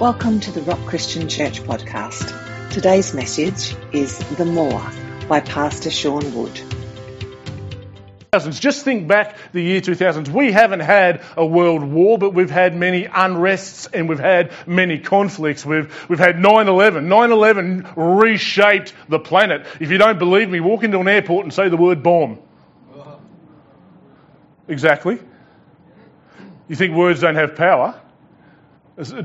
Welcome to the Rock Christian Church podcast. Today's message is The More by Pastor Sean Wood. Just think back the year 2000s. We haven't had a world war, but we've had many unrests and we've had many conflicts. We've, we've had 9-11. 9-11 reshaped the planet. If you don't believe me, walk into an airport and say the word bomb. Exactly. You think words don't have power?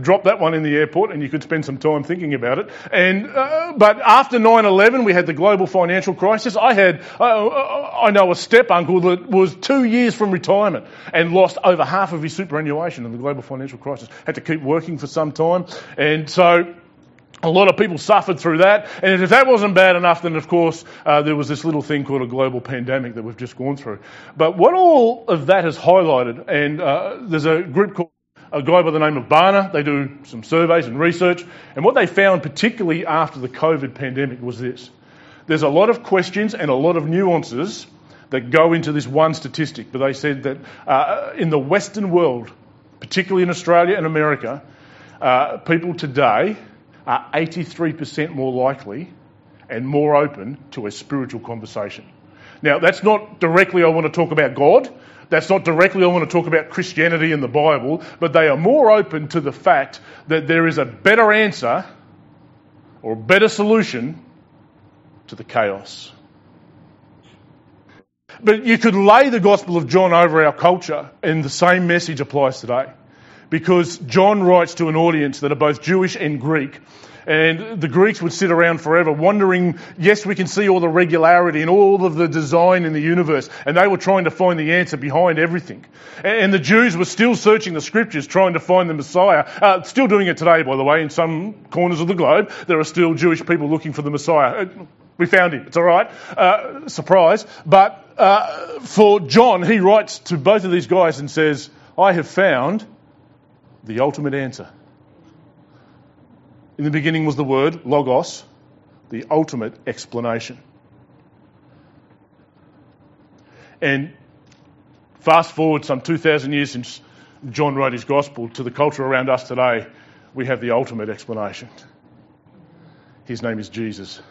Drop that one in the airport and you could spend some time thinking about it. And, uh, but after 9-11, we had the global financial crisis. I had, uh, I know a step uncle that was two years from retirement and lost over half of his superannuation in the global financial crisis. Had to keep working for some time. And so, a lot of people suffered through that. And if that wasn't bad enough, then of course uh, there was this little thing called a global pandemic that we've just gone through. But what all of that has highlighted, and uh, there's a group called a guy by the name of Barna. They do some surveys and research. And what they found, particularly after the COVID pandemic, was this there's a lot of questions and a lot of nuances that go into this one statistic. But they said that uh, in the Western world, particularly in Australia and America, uh, people today are 83% more likely and more open to a spiritual conversation. Now, that's not directly I want to talk about God. That's not directly I want to talk about Christianity and the Bible, but they are more open to the fact that there is a better answer or a better solution to the chaos. But you could lay the Gospel of John over our culture, and the same message applies today. Because John writes to an audience that are both Jewish and Greek, and the Greeks would sit around forever wondering, yes, we can see all the regularity and all of the design in the universe. And they were trying to find the answer behind everything. And the Jews were still searching the scriptures, trying to find the Messiah. Uh, still doing it today, by the way, in some corners of the globe. There are still Jewish people looking for the Messiah. Uh, we found him. It's all right. Uh, surprise. But uh, for John, he writes to both of these guys and says, I have found the ultimate answer. In the beginning was the word, logos, the ultimate explanation. And fast forward some 2,000 years since John wrote his gospel to the culture around us today, we have the ultimate explanation. His name is Jesus.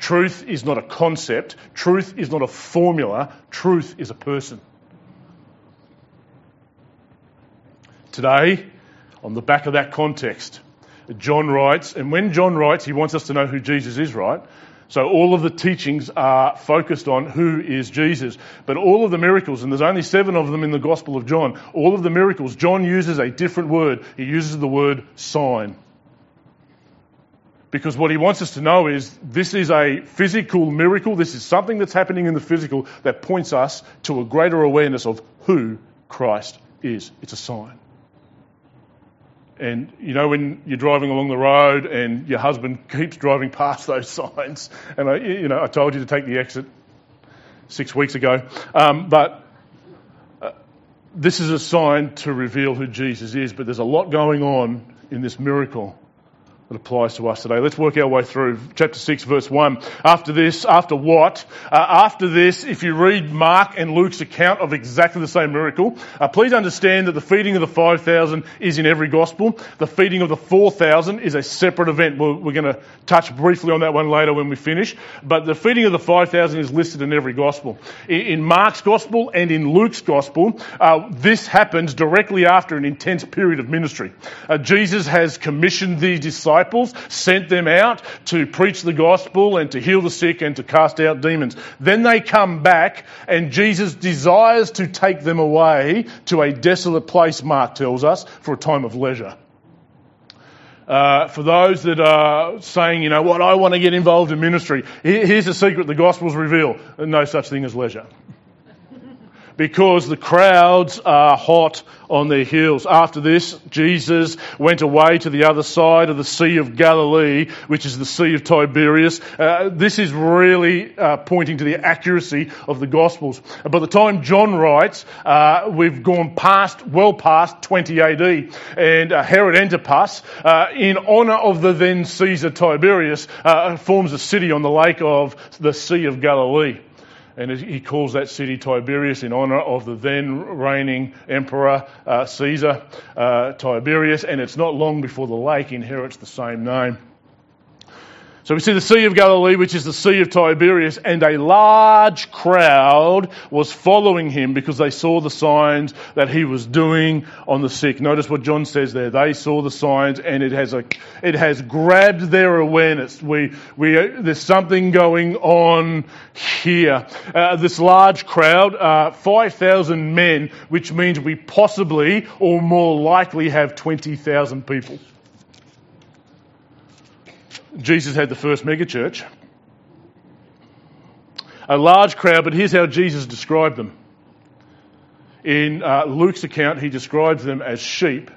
Truth is not a concept, truth is not a formula, truth is a person. Today, on the back of that context, John writes, and when John writes, he wants us to know who Jesus is, right? So all of the teachings are focused on who is Jesus. But all of the miracles, and there's only seven of them in the Gospel of John, all of the miracles, John uses a different word. He uses the word sign. Because what he wants us to know is this is a physical miracle. This is something that's happening in the physical that points us to a greater awareness of who Christ is. It's a sign. And you know when you're driving along the road and your husband keeps driving past those signs, and I, you know I told you to take the exit six weeks ago, um, but uh, this is a sign to reveal who Jesus is. But there's a lot going on in this miracle that applies to us today. Let's work our way through chapter 6 verse 1. After this, after what? Uh, after this, if you read Mark and Luke's account of exactly the same miracle, uh, please understand that the feeding of the 5,000 is in every gospel. The feeding of the 4,000 is a separate event. We're, we're going to touch briefly on that one later when we finish. But the feeding of the 5,000 is listed in every gospel. In, in Mark's gospel and in Luke's gospel, uh, this happens directly after an intense period of ministry. Uh, Jesus has commissioned the disciples disciples, sent them out to preach the gospel and to heal the sick and to cast out demons. Then they come back and Jesus desires to take them away to a desolate place, Mark tells us, for a time of leisure. Uh, for those that are saying, you know what, I want to get involved in ministry, here's the secret the Gospels reveal no such thing as leisure because the crowds are hot on their heels. After this, Jesus went away to the other side of the Sea of Galilee, which is the Sea of Tiberias. Uh, this is really uh, pointing to the accuracy of the Gospels. By the time John writes, uh, we've gone past, well past 20 AD, and uh, Herod Antipas, uh, in honour of the then Caesar Tiberius, uh, forms a city on the lake of the Sea of Galilee. And he calls that city Tiberias in honor of the then reigning emperor uh, Caesar uh, Tiberius. And it's not long before the lake inherits the same name. So we see the Sea of Galilee, which is the Sea of Tiberias, and a large crowd was following him because they saw the signs that he was doing on the sick. Notice what John says there. They saw the signs and it has a, it has grabbed their awareness. We, we, there's something going on here. Uh, this large crowd, uh, 5,000 men, which means we possibly or more likely have 20,000 people. Jesus had the first megachurch. A large crowd, but here's how Jesus described them. In uh, Luke's account, he describes them as sheep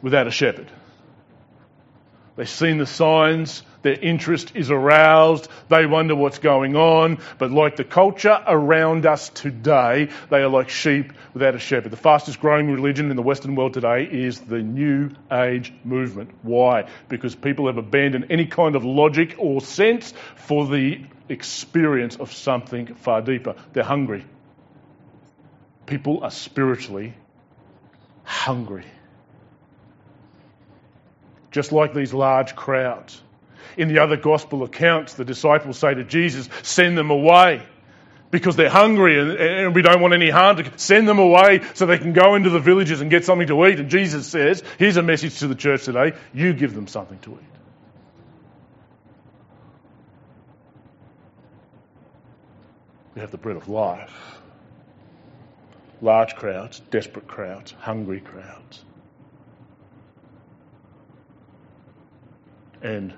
without a shepherd. They've seen the signs, their interest is aroused, they wonder what's going on, but like the culture around us today, they are like sheep without a shepherd. The fastest growing religion in the Western world today is the New Age movement. Why? Because people have abandoned any kind of logic or sense for the experience of something far deeper. They're hungry. People are spiritually hungry just like these large crowds. In the other gospel accounts, the disciples say to Jesus, Send them away because they're hungry and, we don't want any harm to send them away so they can go into the villages and get something to eat. And Jesus says, Here's a message to the church today you give them something to eat. We have the bread of life. Large crowds, desperate crowds, hungry crowds. And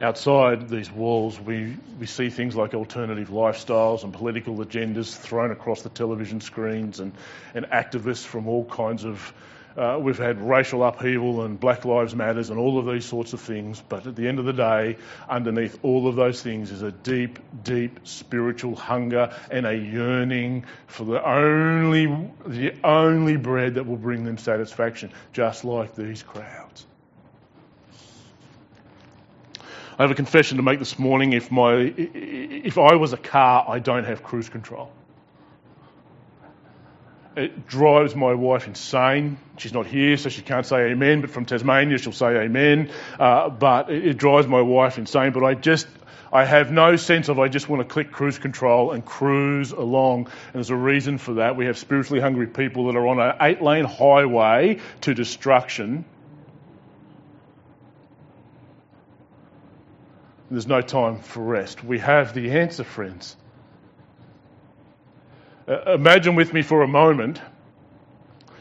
outside these walls, we, we see things like alternative lifestyles and political agendas thrown across the television screens and, and activists from all kinds of. Uh, we've had racial upheaval and Black Lives Matters and all of these sorts of things, but at the end of the day, underneath all of those things is a deep, deep spiritual hunger and a yearning for the only, the only bread that will bring them satisfaction, just like these crowds. I have a confession to make this morning. If, my, if I was a car, I don't have cruise control. It drives my wife insane. She's not here, so she can't say amen, but from Tasmania she'll say amen. Uh, but it, it drives my wife insane. But I just, I have no sense of I just want to click cruise control and cruise along. And there's a reason for that. We have spiritually hungry people that are on an eight lane highway to destruction There's no time for rest. We have the answer, friends. Uh, imagine with me for a moment.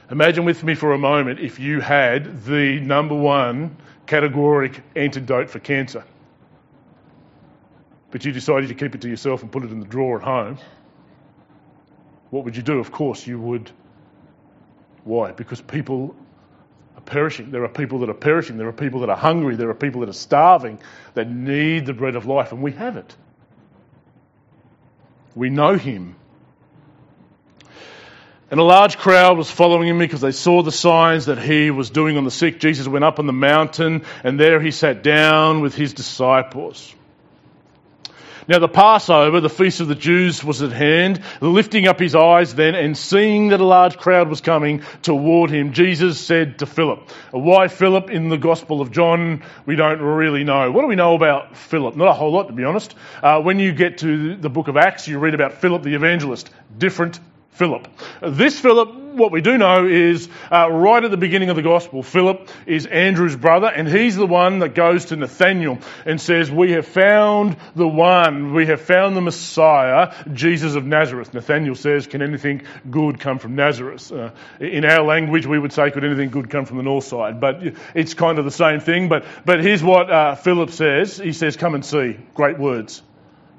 Imagine with me for a moment if you had the number one categoric antidote for cancer, but you decided to keep it to yourself and put it in the drawer at home. What would you do? Of course, you would. Why? Because people are perishing. There are people that are perishing. There are people that are hungry. There are people that are starving that need the bread of life, and we have it. We know him. And a large crowd was following him because they saw the signs that he was doing on the sick. Jesus went up on the mountain, and there he sat down with his disciples. Now the Passover, the feast of the Jews, was at hand. Lifting up his eyes then and seeing that a large crowd was coming toward him, Jesus said to Philip, Why Philip in the Gospel of John? We don't really know. What do we know about Philip? Not a whole lot, to be honest. Uh, when you get to the book of Acts, you read about Philip the evangelist. Different Philip. This Philip what we do know is uh, right at the beginning of the gospel, Philip is Andrew's brother, and he's the one that goes to Nathaniel and says, We have found the one, we have found the Messiah, Jesus of Nazareth. Nathaniel says, Can anything good come from Nazareth? Uh, in our language, we would say, Could anything good come from the north side? But it's kind of the same thing. But, but here's what uh, Philip says He says, Come and see. Great words.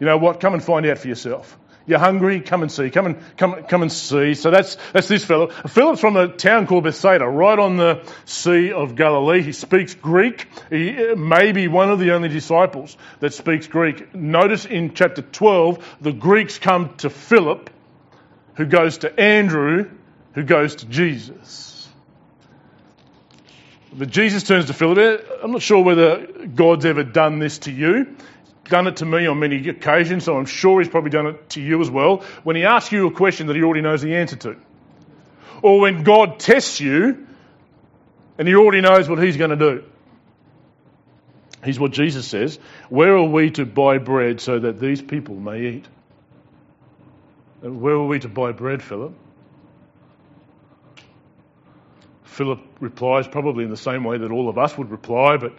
You know what? Come and find out for yourself. You're hungry? Come and see. Come and come, come and see. So that's that's this fellow. Philip's from a town called Bethsaida, right on the Sea of Galilee. He speaks Greek. He may be one of the only disciples that speaks Greek. Notice in chapter 12, the Greeks come to Philip, who goes to Andrew, who goes to Jesus. But Jesus turns to Philip. Eh, I'm not sure whether God's ever done this to you done it to me on many occasions, so I'm sure he's probably done it to you as well. When he asks you a question that he already knows the answer to. Or when God tests you and he already knows what he's going to do. He's what Jesus says Where are we to buy bread so that these people may eat? Where are we to buy bread, Philip? Philip replies probably in the same way that all of us would reply, but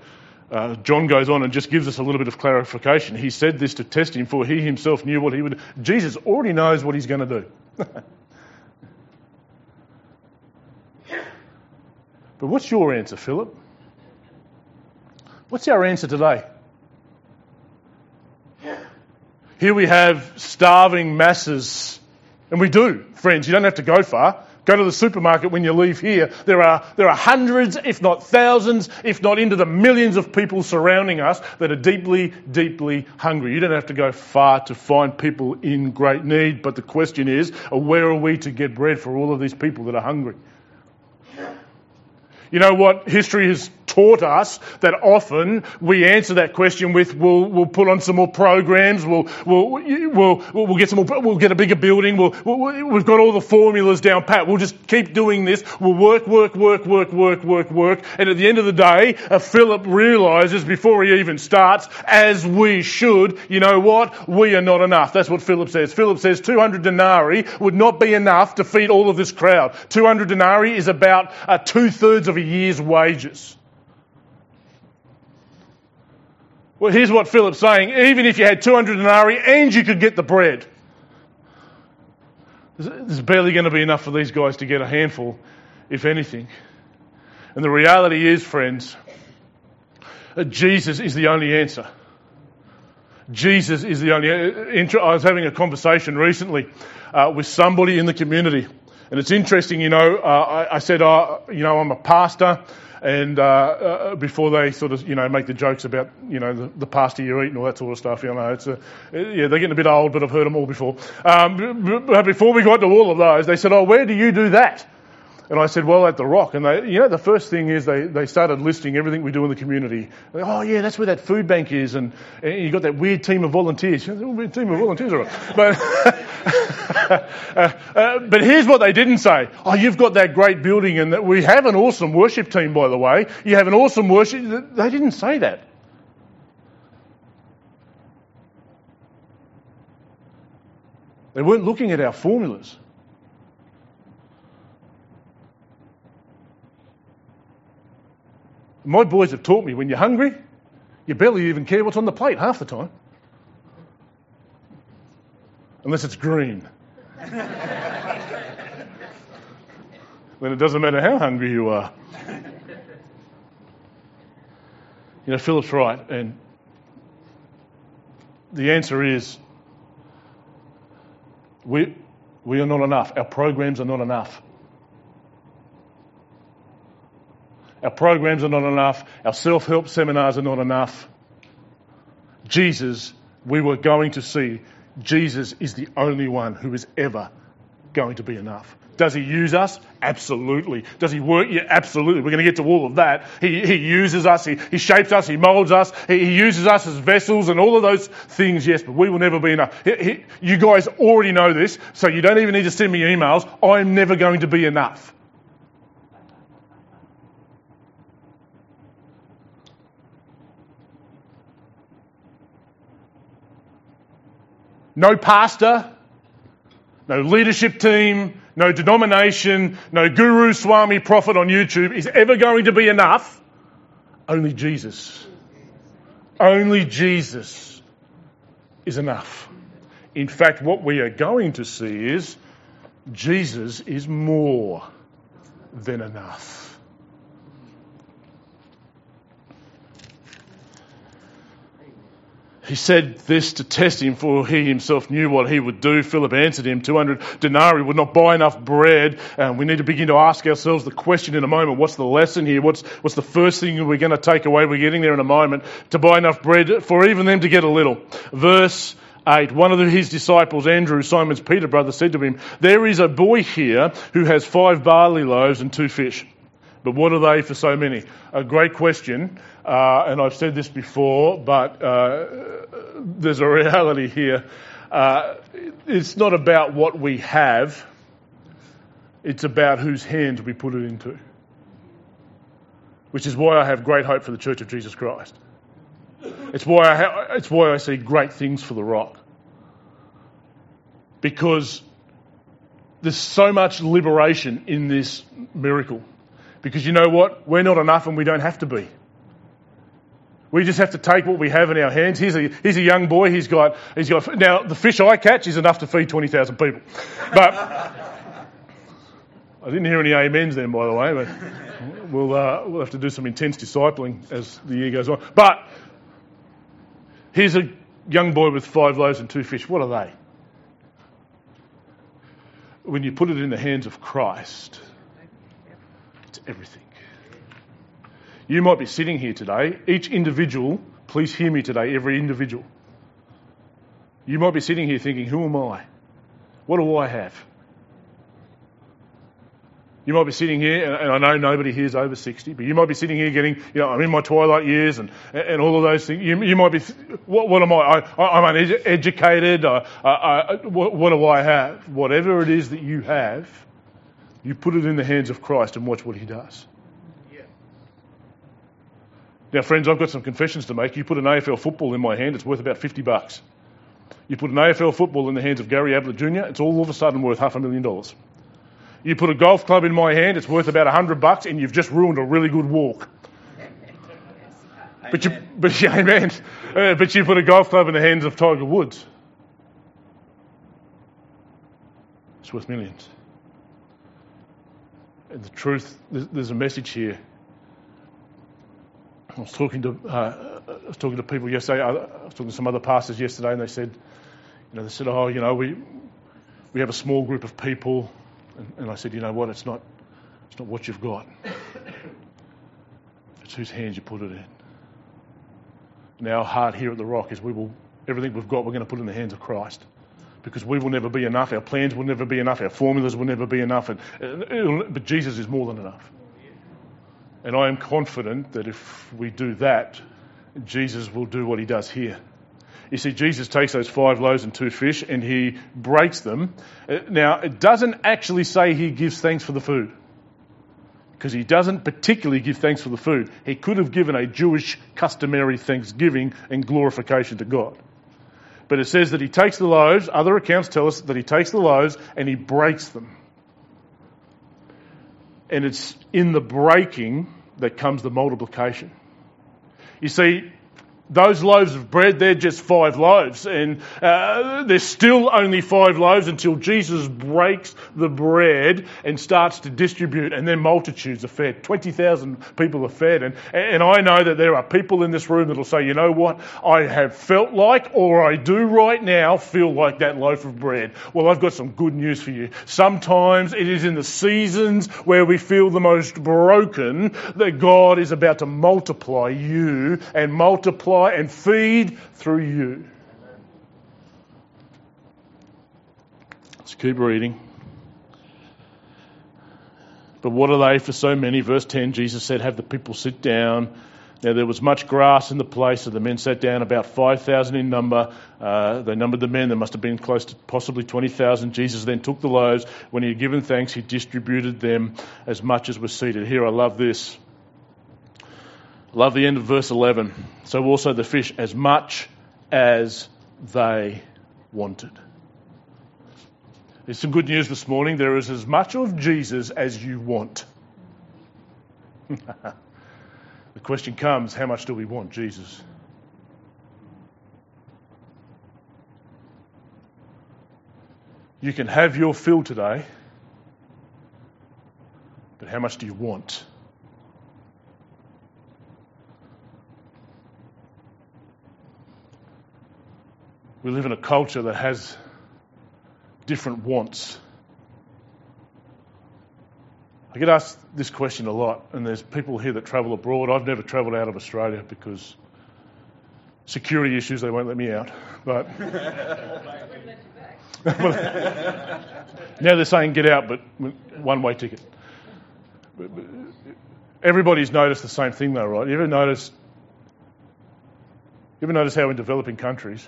uh, John goes on and just gives us a little bit of clarification. He said this to test him, for he himself knew what he would. Jesus already knows what he's going to do. but what's your answer, Philip? What's our answer today? Here we have starving masses, and we do, friends. You don't have to go far. Go to the supermarket when you leave here. There are, there are hundreds, if not thousands, if not into the millions of people surrounding us that are deeply, deeply hungry. You don't have to go far to find people in great need, but the question is, uh, where are we to get bread for all of these people that are hungry? You know what history has taught us that often we answer that question with we'll, we'll put on some more programs, we'll, we'll, we'll, we'll get some more, we'll get a bigger building, we'll, we've got all the formulas down pat, we'll just keep doing this, we'll work, work, work, work, work, work, work, and at the end of the day, uh, Philip realizes before he even starts, as we should, you know what? We are not enough. That's what Philip says. Philip says 200 denarii would not be enough to feed all of this crowd. 200 denarii is about uh, two thirds of a year's wages. Well, here's what Philip's saying. Even if you had 200 denarii and you could get the bread, there's barely going to be enough for these guys to get a handful, if anything. And the reality is, friends, that Jesus is the only answer. Jesus is the only. Uh, I was having a conversation recently uh, with somebody in the community, and it's interesting. You know, uh, I, I, said, uh, you know, I'm a pastor, and uh, uh, before they sort of you know make the jokes about you know the, the pasta you eat and all that sort of stuff, you know, it's a, yeah they're getting a bit old, but I've heard them all before. Um, but before we got to all of those, they said, "Oh, where do you do that?" And I said, well, at the Rock. And they, you know, the first thing is they, they started listing everything we do in the community. Oh, yeah, that's where that food bank is. And, and you got that weird team of volunteers. Weird team of volunteers, right. But, uh, uh, but here's what they didn't say. Oh, you've got that great building and that we have an awesome worship team, by the way. You have an awesome worship. They didn't say that. They weren't looking at our formulas. My boys have taught me when you're hungry, you barely even care what's on the plate half the time. Unless it's green. then it doesn't matter how hungry you are. You know, Philip's right, and the answer is we, we are not enough. Our programs are not enough. Our programs are not enough. Our self help seminars are not enough. Jesus, we were going to see, Jesus is the only one who is ever going to be enough. Does he use us? Absolutely. Does he work? Yeah, absolutely. We're going to get to all of that. He, he uses us, he, he shapes us, he molds us, he, he uses us as vessels and all of those things, yes, but we will never be enough. He, you guys already know this, so you don't even need to send me emails. I'm never going to be enough. No pastor, no leadership team, no denomination, no guru, swami, prophet on YouTube is ever going to be enough. Only Jesus. Only Jesus is enough. In fact, what we are going to see is Jesus is more than enough. He said this to test him, for he himself knew what he would do. Philip answered him, 200 denarii would not buy enough bread. And we need to begin to ask ourselves the question in a moment what's the lesson here? What's, what's the first thing we're going to take away? We're getting there in a moment to buy enough bread for even them to get a little. Verse 8. One of his disciples, Andrew, Simon's Peter brother, said to him, There is a boy here who has five barley loaves and two fish. But what are they for so many? A great question, uh, and I've said this before, but uh, there's a reality here. Uh, it's not about what we have, it's about whose hands we put it into. Which is why I have great hope for the Church of Jesus Christ. It's why I, ha- it's why I see great things for the rock. Because there's so much liberation in this miracle. Because you know what? We're not enough and we don't have to be. We just have to take what we have in our hands. Here's a, here's a young boy. He's got, he's got, now the fish I catch is enough to feed 20,000 people. But I didn't hear any amens then, by the way, but we'll, uh, we'll have to do some intense discipling as the year goes on. But here's a young boy with five loaves and two fish. What are they? When you put it in the hands of Christ, it's everything. You might be sitting here today, each individual, please hear me today, every individual. You might be sitting here thinking, who am I? What do I have? You might be sitting here, and I know nobody here is over 60, but you might be sitting here getting, you know, I'm in my twilight years and, and all of those things. You, you might be, what, what am I? I am uneducated. I, I, what, what do I have? Whatever it is that you have, you put it in the hands of Christ and watch what he does. Now, friends, I've got some confessions to make. You put an AFL football in my hand, it's worth about 50 bucks. You put an AFL football in the hands of Gary Ablett Jr., it's all of a sudden worth half a million dollars. You put a golf club in my hand, it's worth about 100 bucks, and you've just ruined a really good walk. But you, but yeah, amen. Uh, but you put a golf club in the hands of Tiger Woods. It's worth millions. And the truth, there's a message here I was talking to uh, I was talking to people yesterday. I was talking to some other pastors yesterday, and they said, you know, they said, oh, you know, we we have a small group of people, and, and I said, you know what? It's not it's not what you've got. It's whose hands you put it in. And our heart here at the Rock is we will everything we've got we're going to put in the hands of Christ because we will never be enough. Our plans will never be enough. Our formulas will never be enough. And, but Jesus is more than enough. And I am confident that if we do that, Jesus will do what he does here. You see, Jesus takes those five loaves and two fish and he breaks them. Uh, now, it doesn't actually say he gives thanks for the food. Because he doesn't particularly give thanks for the food. He could have given a Jewish customary thanksgiving and glorification to God. But it says that he takes the loaves, other accounts tell us that he takes the loaves and he breaks them and it's in the breaking that comes the multiplication. You see, those loaves of bread, they're just five loaves. And uh, there's still only five loaves until Jesus breaks the bread and starts to distribute, and then multitudes are fed. 20,000 people are fed. And, and I know that there are people in this room that will say, you know what? I have felt like, or I do right now, feel like that loaf of bread. Well, I've got some good news for you. Sometimes it is in the seasons where we feel the most broken that God is about to multiply you and multiply multiply and feed through you. Let's keep reading. But what are they for so many? Verse 10, Jesus said, Have the people sit down. Now there was much grass in the place, so the men sat down, about 5,000 in number. Uh, they numbered the men, there must have been close to possibly 20,000. Jesus then took the loaves. When he had given thanks, he distributed them as much as was seated. Here, I love this. Love the end of verse 11. So also the fish, as much as they wanted. There's some good news this morning. There is as much of Jesus as you want. the question comes how much do we want Jesus? You can have your fill today, but how much do you want? We live in a culture that has different wants. I get asked this question a lot, and there's people here that travel abroad. I've never travelled out of Australia because security issues, they won't let me out. But now they're saying get out, but one way ticket. Everybody's noticed the same thing though, right? You ever noticed You ever notice how in developing countries,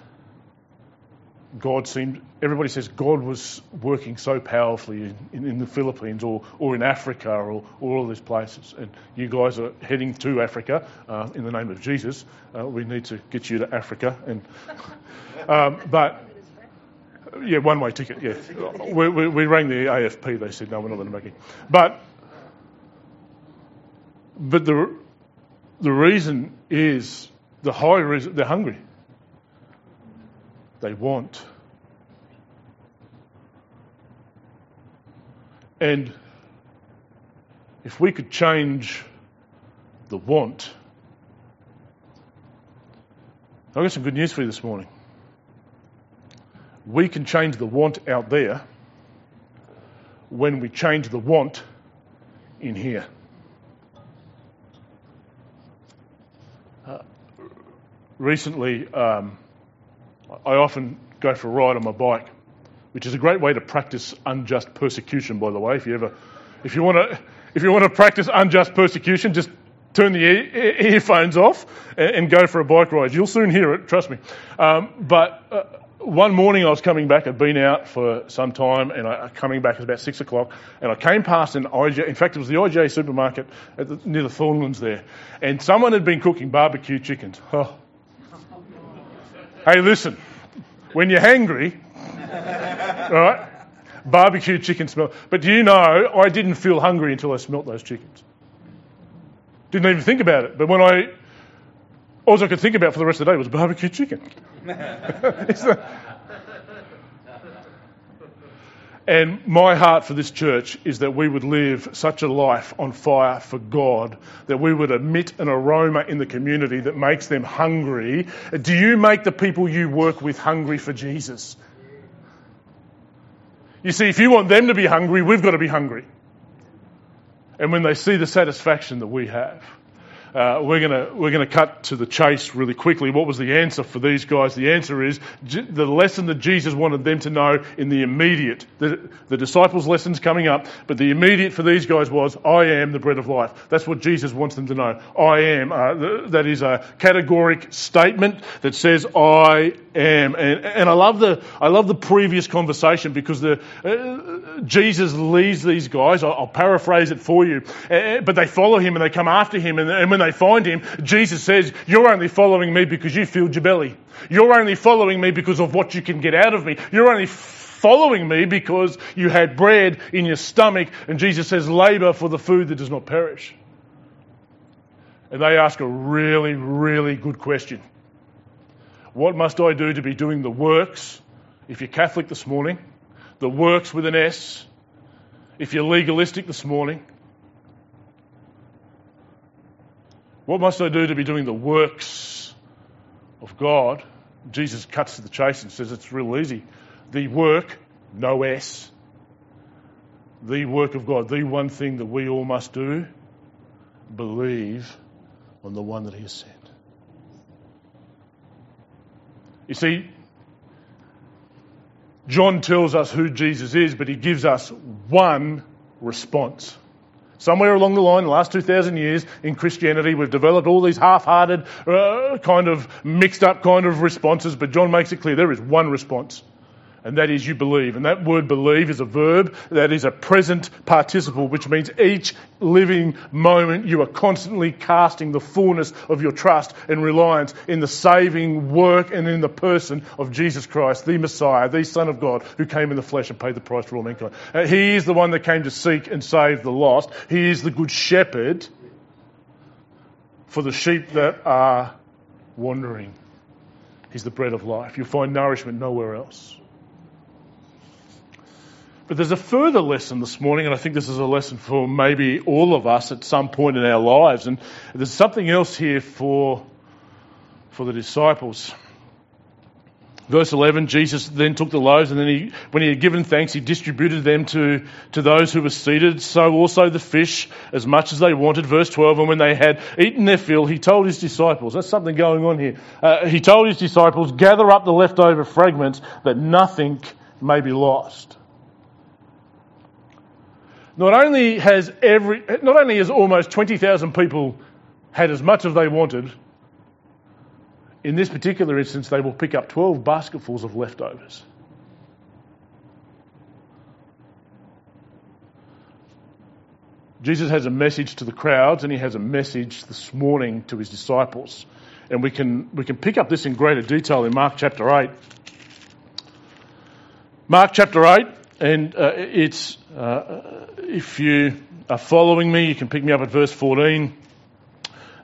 God seemed, everybody says God was working so powerfully in, in, in, the Philippines or, or in Africa or, or all these places. And you guys are heading to Africa uh, in the name of Jesus. Uh, we need to get you to Africa. And, um, but, yeah, one way ticket, yeah. We, we, we, rang the AFP, they said, no, we're not going to make it. But, but the, the reason is the high reason, they're hungry they want. And if we could change the want, I've got some good news for you this morning. We can change the want out there when we change the want in here. Uh, recently, um, I often go for a ride on my bike, which is a great way to practice unjust persecution. By the way, if you ever, if you want to, if you want to practice unjust persecution, just turn the earphones off and, go for a bike ride. You'll soon hear it, trust me. Um, but uh, one morning I was coming back. I'd been out for some time, and I coming back at about six o'clock, and I came past an IGA. In fact, it was the IGA supermarket the, near the Thornlands there, and someone had been cooking barbecue chickens. Oh, Hey, listen, when you're hangry, right, barbecue chicken smell. But do you know, I didn't feel hungry until I smelt those chickens. Didn't even think about it. But when I, all I could think about for the rest of the day was barbecue chicken. And my heart for this church is that we would live such a life on fire for God, that we would emit an aroma in the community that makes them hungry. Do you make the people you work with hungry for Jesus? You see, if you want them to be hungry, we've got to be hungry. And when they see the satisfaction that we have, uh, we're going we're gonna cut to the chase really quickly. What was the answer for these guys? The answer is the lesson that Jesus wanted them to know in the immediate. The, the disciples' lesson's coming up, but the immediate for these guys was, I am the bread of life. That's what Jesus wants them to know. I am. Uh, that is a categoric statement that says, I am. And, and I, love the, I love the previous conversation because the, uh, Jesus leads these guys. I'll, I'll, paraphrase it for you. Uh, but they follow him and they come after him. And, and when they find him, Jesus says, You're only following me because you filled your belly. You're only following me because of what you can get out of me. You're only following me because you had bread in your stomach. And Jesus says, Labor for the food that does not perish. And they ask a really, really good question. What must I do to be doing the works? If you're Catholic this morning, the works with an S. If you're legalistic this morning, What must I do to be doing the works of God? Jesus cuts to the chase and says it's real easy. The work, no S. The work of God, the one thing that we all must do, believe on the one that He has sent. You see, John tells us who Jesus is, but he gives us one response. Somewhere along the line, the last 2,000 years in Christianity, we've developed all these half-hearted, uh, kind of mixed up kind of responses, but John makes it clear there is one response and that is you believe. And that word believe is a verb that is a present participle, which means each living moment you are constantly casting the fullness of your trust and reliance in the saving work and in the person of Jesus Christ, the Messiah, the Son of God, who came in the flesh and paid the price for all mankind. Uh, he is the one that came to seek and save the lost. He is the good shepherd for the sheep that are wandering. He's the bread of life. You'll find nourishment nowhere else. But there's a further lesson this morning, and I think this is a lesson for maybe all of us at some point in our lives. And there's something else here for, for the disciples. Verse 11, Jesus then took the loaves and then he, when he had given thanks, he distributed them to, to those who were seated. So also the fish, as much as they wanted. Verse 12, and when they had eaten their fill, he told his disciples, there's something going on here. Uh, he told his disciples, gather up the leftover fragments that nothing may be lost. Not only has every, not only has almost 20,000 people had as much as they wanted, in this particular instance, they will pick up 12 basketfuls of leftovers. Jesus has a message to the crowds and he has a message this morning to his disciples. And we can, we can pick up this in greater detail in Mark chapter 8. Mark chapter 8, and uh, it's, uh, if you are following me, you can pick me up at verse 14.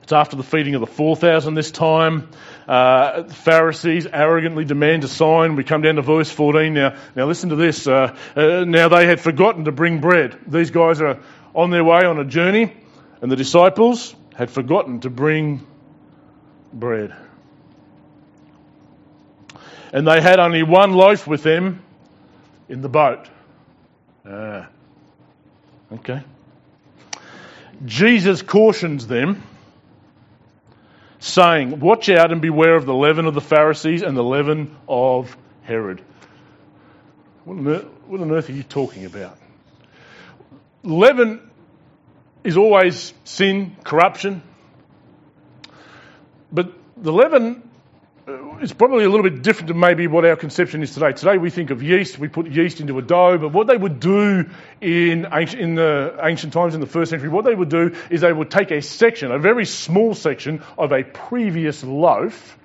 It's after the feeding of the 4,000 this time. Uh, Pharisees arrogantly demand a sign. We come down to verse 14 now. Now listen to this. Uh, uh, now they had forgotten to bring bread. These guys are on their way on a journey, and the disciples had forgotten to bring bread. And they had only one loaf with them in the boat. Ah. Okay. Jesus cautions them, saying, Watch out and beware of the leaven of the Pharisees and the leaven of Herod. What on earth, what on earth are you talking about? Leaven is always sin, corruption. But the leaven uh, is probably a little bit different to maybe what our conception is today. Today we think of yeast, we put yeast into a dough, but what they would do in, ancient, in the ancient times, in the first century, what they would do is they would take a section, a very small section of a previous loaf,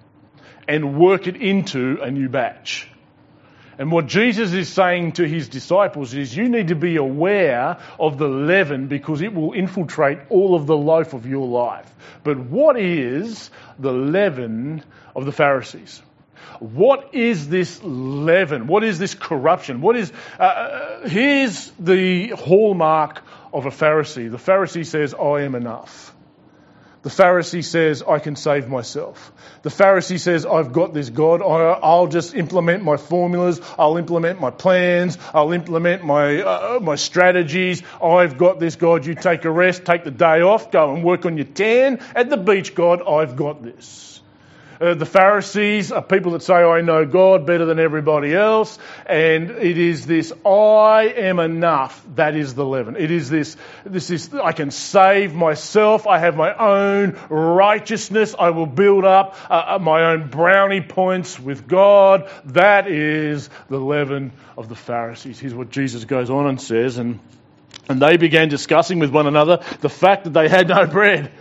and work it into a new batch. And what Jesus is saying to his disciples is you need to be aware of the leaven because it will infiltrate all of the loaf of your life. But what is the leaven of the Pharisees? What is this leaven? What is this corruption? What is, uh, uh here's the hallmark of a Pharisee. The Pharisee says, I am enough. The Pharisee says, I can save myself. The Pharisee says, I've got this God. I'll just implement my formulas. I'll implement my plans. I'll implement my, uh, my strategies. I've got this God. You take a rest, take the day off, go and work on your tan at the beach, God. I've got this. Uh, the Pharisees are people that say, I know God better than everybody else. And it is this, I am enough. That is the leaven. It is this, this is, I can save myself. I have my own righteousness. I will build up uh, uh my own brownie points with God. That is the leaven of the Pharisees. Here's what Jesus goes on and says. And, and they began discussing with one another the fact that they had no bread.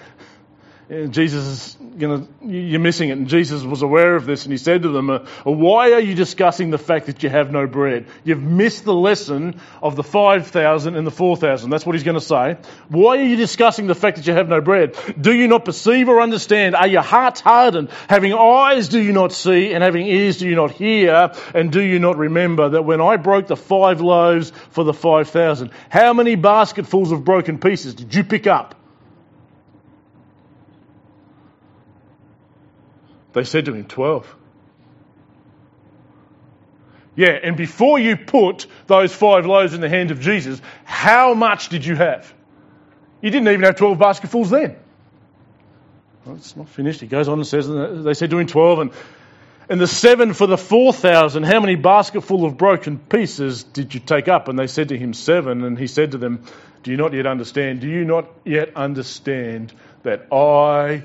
Jesus to, you're missing it. And Jesus was aware of this and he said to them, uh, Why are you discussing the fact that you have no bread? You've missed the lesson of the 5,000 and the 4,000. That's what he's going to say. Why are you discussing the fact that you have no bread? Do you not perceive or understand? Are your hearts hardened? Having eyes do you not see and having ears do you not hear? And do you not remember that when I broke the five loaves for the 5,000, how many basketfuls of broken pieces did you pick up? They said to him, 12. Yeah, and before you put those five loaves in the hand of Jesus, how much did you have? You didn't even have 12 basketfuls then. Well, it's not finished. He goes on and says, they said to him 12, and, and the seven for the 4,000, how many basketful of broken pieces did you take up? And they said to him, seven. And he said to them, Do you not yet understand? Do you not yet understand that I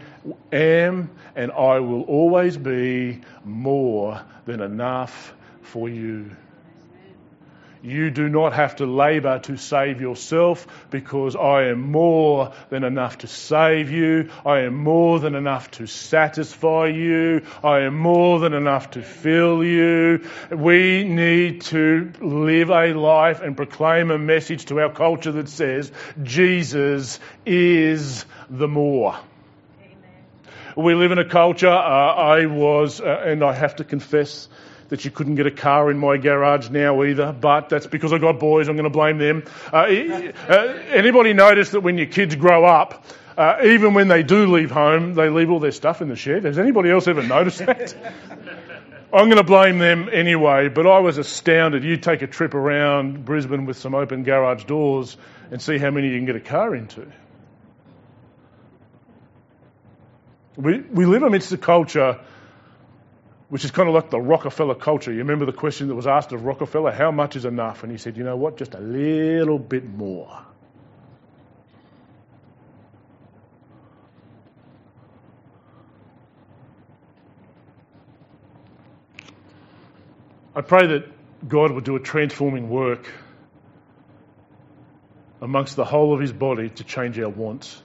am and I will always be more than enough for you. You do not have to labour to save yourself because I am more than enough to save you. I am more than enough to satisfy you. I am more than enough to fill you. We need to live a life and proclaim a message to our culture that says Jesus is the more. We live in a culture, uh, I was, uh, and I have to confess, that you couldn't get a car in my garage now either, but that's because I got boys, I'm going to blame them. Uh, uh, anybody notice that when your kids grow up, uh, even when they do leave home, they leave all their stuff in the shed? Has anybody else ever noticed that? I'm going to blame them anyway, but I was astounded. You take a trip around Brisbane with some open garage doors and see how many you can get a car into. We, we live amidst a culture which is kind of like the Rockefeller culture. You remember the question that was asked of Rockefeller, how much is enough? And he said, you know what, just a little bit more. I pray that God will do a transforming work amongst the whole of his body to change our wants.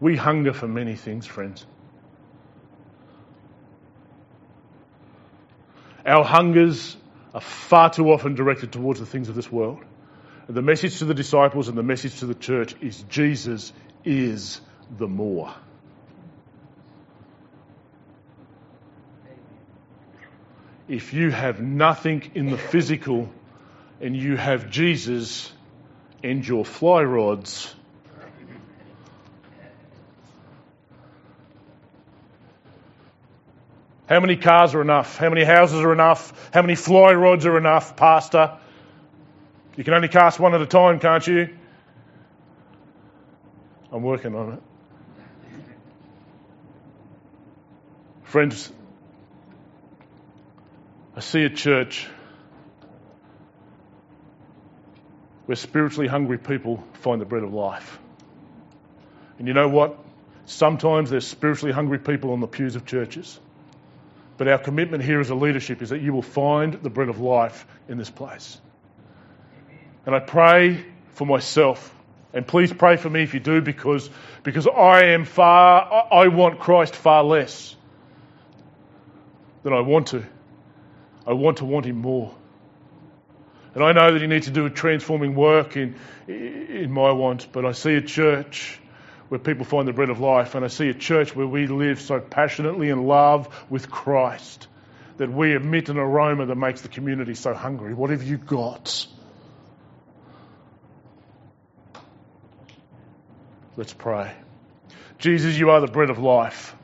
We hunger for many things, friends. Our hungers are far too often directed towards the things of this world. And the message to the disciples and the message to the church is Jesus is the more. If you have nothing in the physical and you have Jesus and your fly rods, How many cars are enough? How many houses are enough? How many fly rods are enough, Pastor? You can only cast one at a time, can't you? I'm working on it. Friends, I see a church where spiritually hungry people find the bread of life. And you know what? Sometimes there's spiritually hungry people on the pews of churches. But our commitment here as a leadership is that you will find the bread of life in this place. And I pray for myself. And please pray for me if you do, because, because I am far, I want Christ far less than I want to. I want to want Him more. And I know that He needs to do a transforming work in, in my wants, but I see a church where people find the bread of life, and I see a church where we live so passionately in love with Christ that we emit an aroma that makes the community so hungry. What have you got? Let's pray. Jesus, you are the bread of life.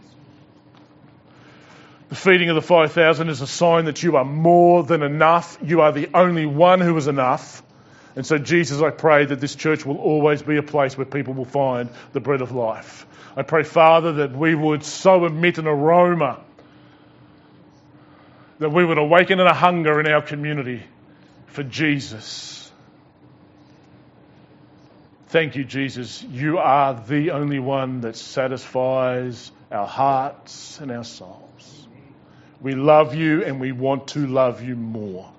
The feeding of the 5,000 is a sign that you are more than enough. You are the only one who is enough. And so, Jesus, I pray that this church will always be a place where people will find the bread of life. I pray, Father, that we would so emit an aroma, that we would awaken a hunger in our community for Jesus. Thank you, Jesus. You are the only one that satisfies our hearts and our souls. We love you and we want to love you more.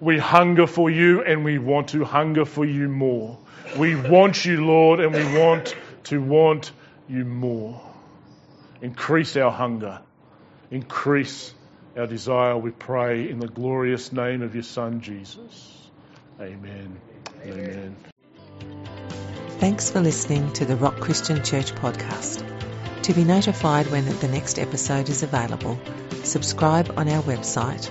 We hunger for you and we want to hunger for you more. We want you, Lord, and we want to want you more. Increase our hunger. Increase our desire, we pray, in the glorious name of your Son, Jesus. Amen. Amen. Thanks for listening to the Rock Christian Church podcast. To be notified when the next episode is available, subscribe on our website